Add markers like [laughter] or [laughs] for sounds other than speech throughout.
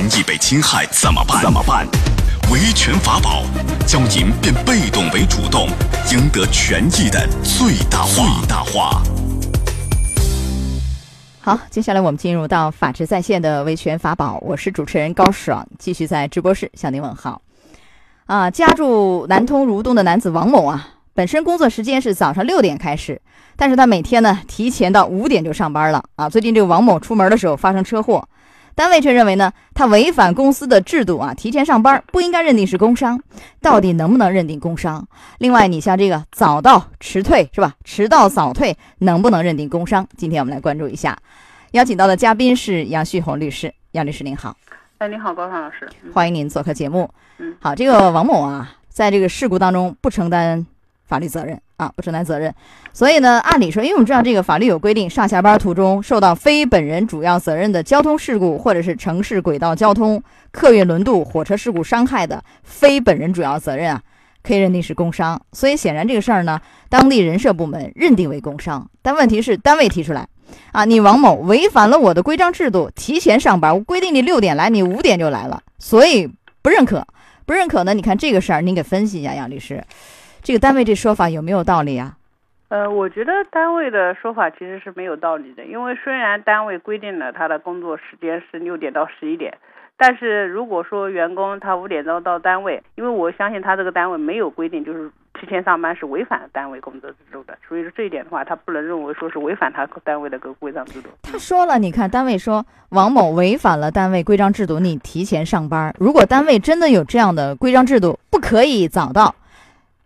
权益被侵害怎么办？怎么办？维权法宝，教您变被动为主动，赢得权益的最大化。最大化。好，接下来我们进入到法治在线的维权法宝，我是主持人高爽，继续在直播室向您问好。啊，家住南通如东的男子王某啊，本身工作时间是早上六点开始，但是他每天呢提前到五点就上班了啊。最近这个王某出门的时候发生车祸。单位却认为呢，他违反公司的制度啊，提前上班不应该认定是工伤，到底能不能认定工伤？另外，你像这个早到迟退是吧？迟到早退能不能认定工伤？今天我们来关注一下，邀请到的嘉宾是杨旭红律师，杨律师您好。哎，您好，高畅老师，欢迎您做客节目。嗯，好，这个王某啊，在这个事故当中不承担。法律责任啊，不承担责任，所以呢，按理说，因为我们知道这个法律有规定，上下班途中受到非本人主要责任的交通事故，或者是城市轨道交通、客运轮渡、火车事故伤害的非本人主要责任啊，可以认定是工伤。所以显然这个事儿呢，当地人社部门认定为工伤。但问题是，单位提出来啊，你王某违反了我的规章制度，提前上班，我规定你六点来，你五点就来了，所以不认可，不认可呢？你看这个事儿，您给分析一下，杨律师。这个单位这说法有没有道理啊？呃，我觉得单位的说法其实是没有道理的，因为虽然单位规定了他的工作时间是六点到十一点，但是如果说员工他五点钟到单位，因为我相信他这个单位没有规定就是提前上班是违反单位工作制度的，所以说这一点的话，他不能认为说是违反他单位的个规章制度。他说了，你看单位说王某违反了单位规章制度，你提前上班，如果单位真的有这样的规章制度，不可以早到。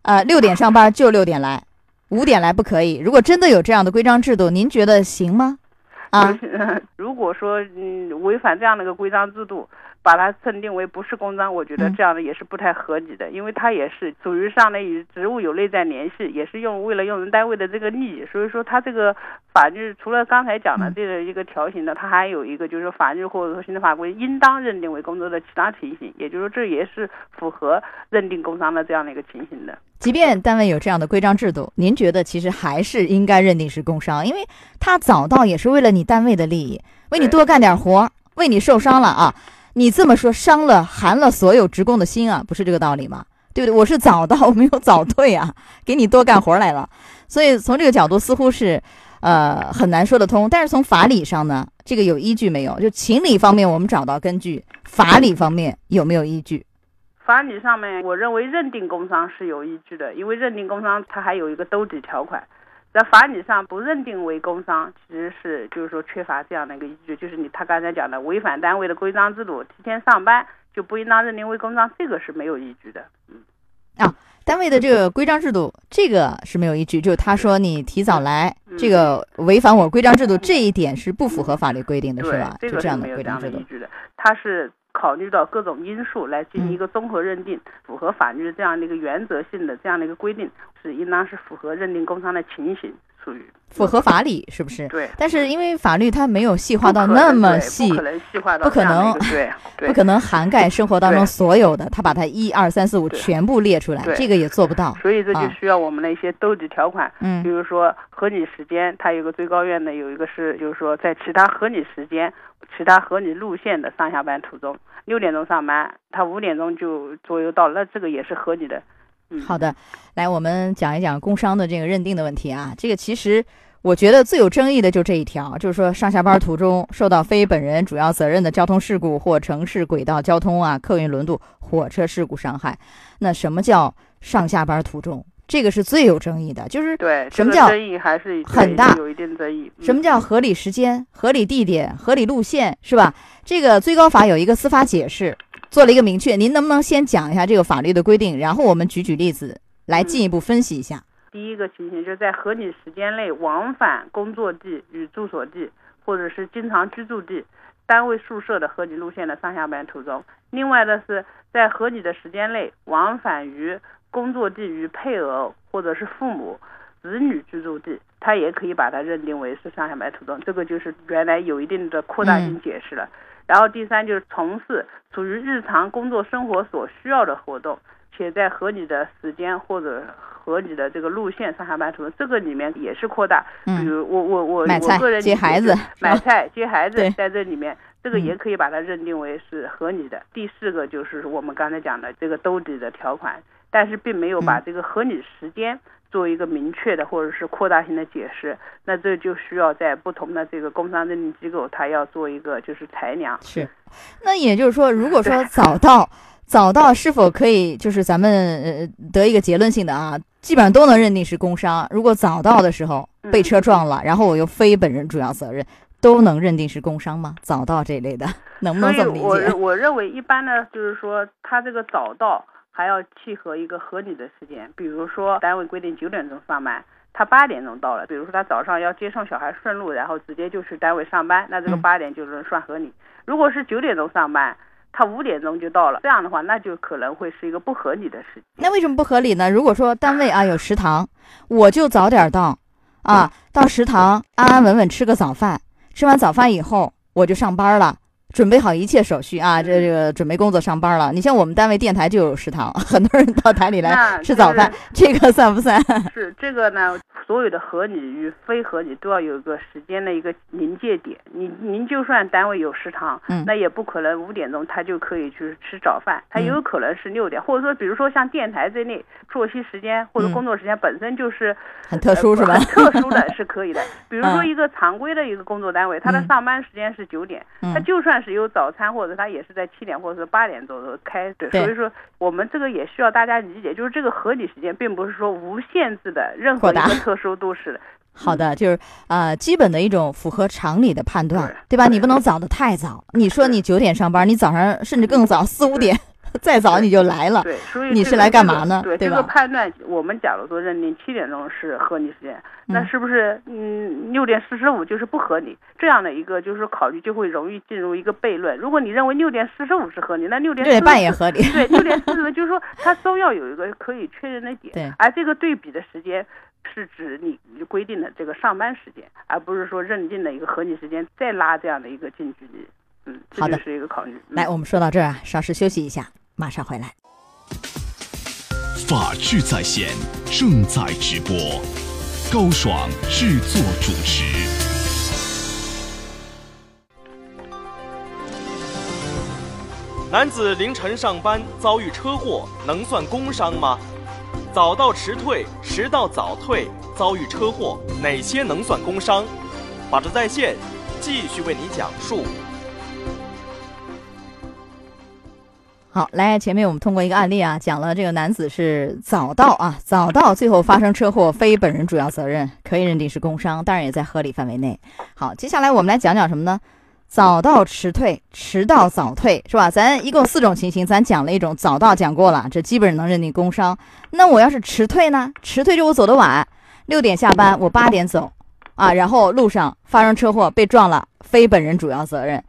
呃，六点上班就六点来，五点来不可以。如果真的有这样的规章制度，您觉得行吗？啊，[laughs] 如果说嗯违反这样的一个规章制度。把它认定为不是公章，我觉得这样的也是不太合理的，因为它也是属于上呢与职务有内在联系，也是用为了用人单位的这个利益，所以说它这个法律除了刚才讲的这个一个条形的，它还有一个就是说法律或者说行政法规应当认定为工作的其他情形，也就是说这也是符合认定工伤的这样的一个情形的。即便单位有这样的规章制度，您觉得其实还是应该认定是工伤，因为他早到也是为了你单位的利益，为你多干点活，为你受伤了啊。你这么说伤了寒了所有职工的心啊，不是这个道理吗？对不对？我是早到，我没有早退啊，[laughs] 给你多干活来了。所以从这个角度似乎是，呃，很难说得通。但是从法理上呢，这个有依据没有？就情理方面我们找到根据，法理方面有没有依据？法理上面，我认为认定工伤是有依据的，因为认定工伤它还有一个兜底条款。在法理上不认定为工伤，其实是就是说缺乏这样的一个依据，就是你他刚才讲的违反单位的规章制度，提前上班就不应当认定为工伤，这个是没有依据的。嗯，啊，单位的这个规章制度，这个是没有依据，就是他说你提早来，这个违反我规章制度，这一点是不符合法律规定的，是吧？就这样的规章制度。他是。考虑到各种因素来进行一个综合认定，符合法律这样的一个原则性的这样的一个规定，是应当是符合认定工伤的情形，属于符合法理，是不是？对。但是因为法律它没有细化到那么细，不可能细化到不可能对，[laughs] 不可能涵盖生活当中所有的，他把它一二三四五全部列出来，这个也做不到。所以这就需要我们的一些兜底条款，嗯，比如说合理时间，它有个最高院的有一个是，就是说在其他合理时间。其他合理路线的上下班途中，六点钟上班，他五点钟就左右到，那这个也是合理的。嗯，好的，来我们讲一讲工伤的这个认定的问题啊。这个其实我觉得最有争议的就这一条，就是说上下班途中受到非本人主要责任的交通事故或城市轨道交通啊、客运轮渡、火车事故伤害。那什么叫上下班途中？这个是最有争议的，就是对什么叫争议还是很大，有一定争议。什么叫合理时间、合理地点、合理路线，是吧？这个最高法有一个司法解释，做了一个明确。您能不能先讲一下这个法律的规定，然后我们举举例子来进一步分析一下？第一个情形就是在合理时间内往返工作地与住所地，或者是经常居住地、单位宿舍的合理路线的上下班途中。另外的是在合理的时间内往返于。工作地与配偶或者是父母、子女居住地，他也可以把它认定为是上下班途中，这个就是原来有一定的扩大性解释了。然后第三就是从事属于日常工作生活所需要的活动，且在合理的时间或者合理的这个路线上下班途中，这个里面也是扩大。比如我我我我个人接孩子，买菜接孩子在这里面。这个嗯也可以把它认定为是合理的。第四个就是我们刚才讲的这个兜底的条款，但是并没有把嗯这个合理时间做一个明确的或者是扩大性的解释，那这就需要在不同的这个工商认定机构，它要做一个就是裁量。是，那也就是说，如果说早到，早到是否可以就是咱们呃得一个结论性的啊，基本上都能认定是工伤。如果早到的时候嗯被车撞了，然后我又非本人主要责任，都能认定是工伤吗？早到这一类的能不能这么理我解？我我认为一般呢，就是说他这个早到还要契合一个合理的时间，比如说单位规定九点钟上班。他八点钟到了，比如说他早上要接送小孩顺路，然后直接就去单位上班，那这个嗯八点就能算合理。如果是九点钟上班，他五点钟就到了，这样的话，那就可能会是一个不合理的事情。那为什么不合理呢？如果说单位啊有食堂，我就早点到，啊，到食堂安安稳稳吃个早饭，吃完早饭以后我就上班了。准备好一切手续啊，这这个准备工作上班了。你像我们单位电台就有食堂，[laughs] 很多人到台里来吃早饭，这个算不算？[laughs] 是这个呢，所有的合理与非合理都要有一个时间的一个临界点。你您就算单位有食堂，嗯。那也不可能五点钟他就可以去吃早饭，他嗯有可能是六点，或者说比如说像电台这类作息时间或者嗯。工作时间本身就是很特殊呃是吧？很特殊的 [laughs] 是可以的。比如说嗯一个常规的一个工作单位，他的嗯上班时间是九点，他嗯就算是有早餐或者他也是在七点或者是八点左右开的，对所以说我们这个也需要大家理解，就是这个合理时间并不是说无限制的任何扩大一个特殊都是的。好的，就是呃，基本的一种符合常理的判断，对对吧？你不能早的太早。你说你九点上班，你早上甚至更早，四五点，[laughs] 再早你就来了。对，所以这个你是来干嘛呢对这个判断，我们假如说认定七点钟是合理时间，那嗯是不是嗯六点四十五就是不合理？这样的一个就是考虑就会容易进入一个悖论。如果你认为六点四十五是合理，那六点六点半也合理。对，六点四十五就是说它都要有一个可以确认的点，对而这个对比的时间是指你规定的这个上班时间，而不是说认定的一个合理时间再拉这样的一个近距离。嗯，这好的就是一个考虑。嗯来，我们说到这儿啊，稍事休息一下，马上回来。法治在线正在直播，高爽制作主持。男子凌晨上班遭遇车祸，能算工伤吗？早到迟退、迟到早退遭遇车祸，哪些能算工伤？法治在线继续为你讲述。好，来，前面我们通过一个案例啊，讲了这个男子是早到啊，早到最后发生车祸，非本人主要责任，可以认定是工伤，当然也在合理范围内。好，接下来我们来讲讲什么呢？早到迟退，迟到早退，是吧？咱一共四种情形，咱讲了一种早到讲过了，这基本能认定工伤。那我要是迟退呢？迟退就我走得晚，六点下班，我八点走，啊，然后路上发生车祸被撞了，非本人主要责任。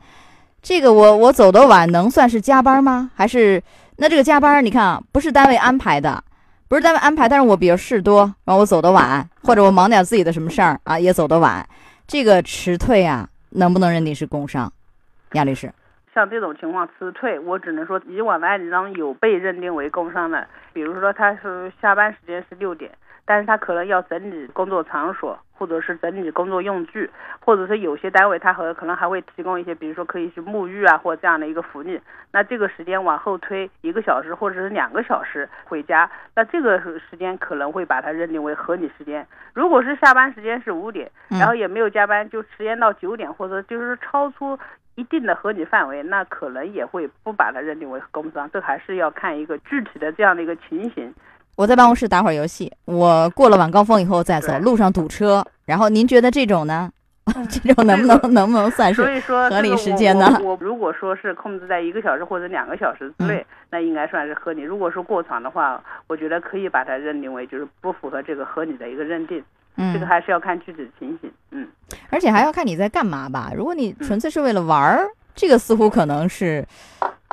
这个我我走得晚能算是加班吗？还是那这个加班你看啊，不是单位安排的，不是单位安排，但是我比较事多，然后我走得晚，或者我忙点自己的什么事儿啊，也走得晚，这个迟退啊，能不能认定是工伤？亚律师，像这种情况辞退，我只能说以往的案例当中有被认定为工伤的，比如说他是下班时间是六点，但是他可能要整理工作场所，或者是整理工作用具，或者是有些单位他和可能还会提供一些，比如说可以去沐浴啊或者这样的一个福利，那这个时间往后推一个小时或者是两个小时回家，那这个时间可能会把它认定为合理时间。如果是下班时间是五点，嗯然后也没有加班，就时间到九点，或者就是超出一定的合理范围，那可能也会不把它认定为工伤，这还是要看一个具体的这样的一个情形。我在办公室打会儿游戏，我过了晚高峰以后再走，路上堵车，然后您觉得这种呢？[laughs] 这种能不能能不能算是？合理时间呢我我如果说是控制在一个小时或者两个小时之内，嗯那应该算是合理。如果说过长的话，我觉得可以把它认定为就是不符合这个合理的一个认定。嗯这个嗯，还是要看具体情形。嗯，而且还要看你在干嘛吧。如果你纯粹是为了玩儿，这个似乎可能是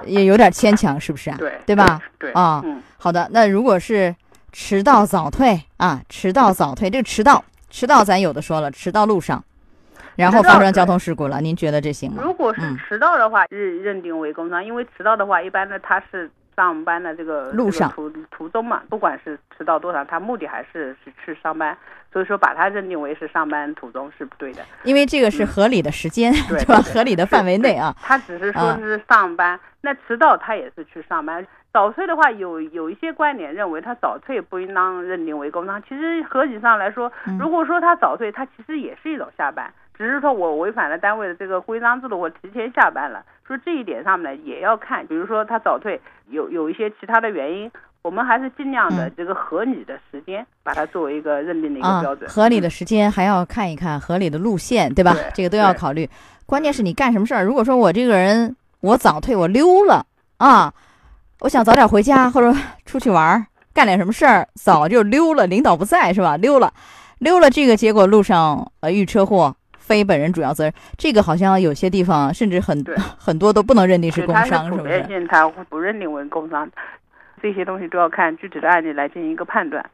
也有点牵强，是不是啊？对，对吧？对啊嗯，好的，那如果是迟到早退啊，迟到早退，这个迟到，迟到咱有的说了，迟到路上，然后发生交通事故了，您觉得这行吗？如果是嗯迟到的话，认认定为工伤，因为迟到的话，一般的他是上班的这个路上这个途途中嘛，不管是迟到多少，他目的还是是去上班，所以说把他认定为是上班途中是不对的，因为这个是合理的时间，对 [laughs] 吧？合理的范围内啊。他只是说啊是上班，那迟到他也是去上班。早退的话，有有一些观点认为他早退不应当认定为工伤。其实合理上来说，嗯如果说他早退，他其实也是一种下班，只是说我违反了单位的这个规章制度，我提前下班了。说这一点上面呢，也要看，比如说他早退有有一些其他的原因，我们还是尽量的嗯这个合理的时间，把它作为一个认定的一个啊标准。，合理的时间还要看一看合理的路线，对吧？对这个都要考虑。关键是你干什么事儿？如果说我这个人我早退，我溜了啊，我想早点回家或者出去玩儿，干点什么事儿，早就溜了，领导不在是吧？溜了，溜了，这个结果路上呃遇车祸。非本人主要责任，这个好像有些地方甚至很对很多都不能认定是工伤，普是不是？遍性，它不认定为工伤。这些东西都要看具体的案例来进行一个判断。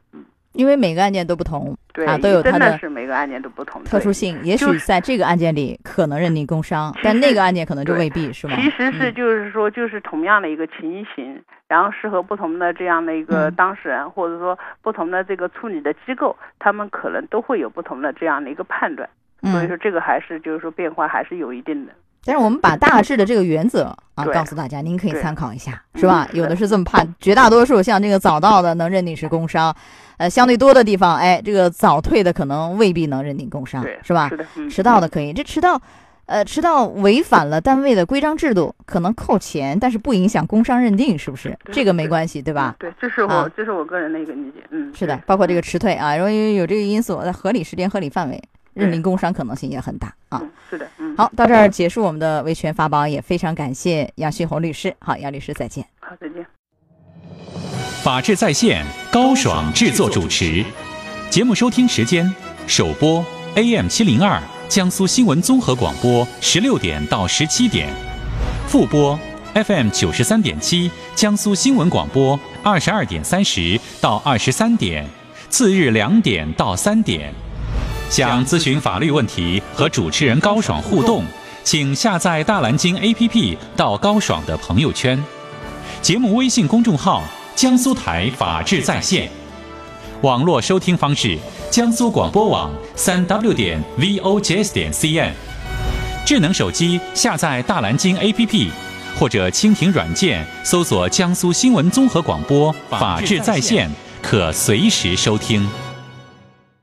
因为每个案件都不同，对，啊都有它真的的是每个案件都不同，特殊性，也许在这个案件里可能认定工伤，[laughs] 但那个案件可能就未必是吗？其实是嗯就是说，就是同样的一个情形，然后适合不同的这样的一个嗯当事人，或者说不同的这个处理的机构，他们可能都会有不同的这样的一个判断。所以嗯，说，这个还是就是说变化还是有一定的。但是我们把大致的这个原则啊告诉大家，您可以参考一下，嗯是吧？有的是这么判，绝大多数像这个早到的能认定是工伤，呃，相对多的地方，哎，这个早退的可能未必能认定工伤，，是吧是？的，嗯，迟到的可以，这迟到。呃，迟到违反了单位的规章制度，可能扣钱，但是不影响工伤认定，是不是？这个没关系，对吧？对，这是我、啊这是我个人的一个理解。嗯，是的，包括这个嗯迟退啊，因为有这个因素，在合理时间、合理范围，认对定工伤可能性也很大啊。嗯，是的，嗯，好，到这儿结束我们的维权法宝，也非常感谢杨旭红律师。好，杨律师再见。好，再见。法治在线，高爽制作主持。节目收听时间：首播 AM 七零二江苏新闻综合广播十六点到十七点，复播 FM 九十三点七江苏新闻广播二十二点三十到二十三点，次日两点到三点。想咨询法律问题和主持人高爽互动，请下载大蓝鲸 APP 到高爽的朋友圈。节目微信公众号“江苏台法治在线”，网络收听方式：江苏广播网三 w 点 vojs 点 cn。智能手机下载大蓝鲸 APP，或者蜻蜓软件搜索“江苏新闻综合广播法治在线”，可随时收听。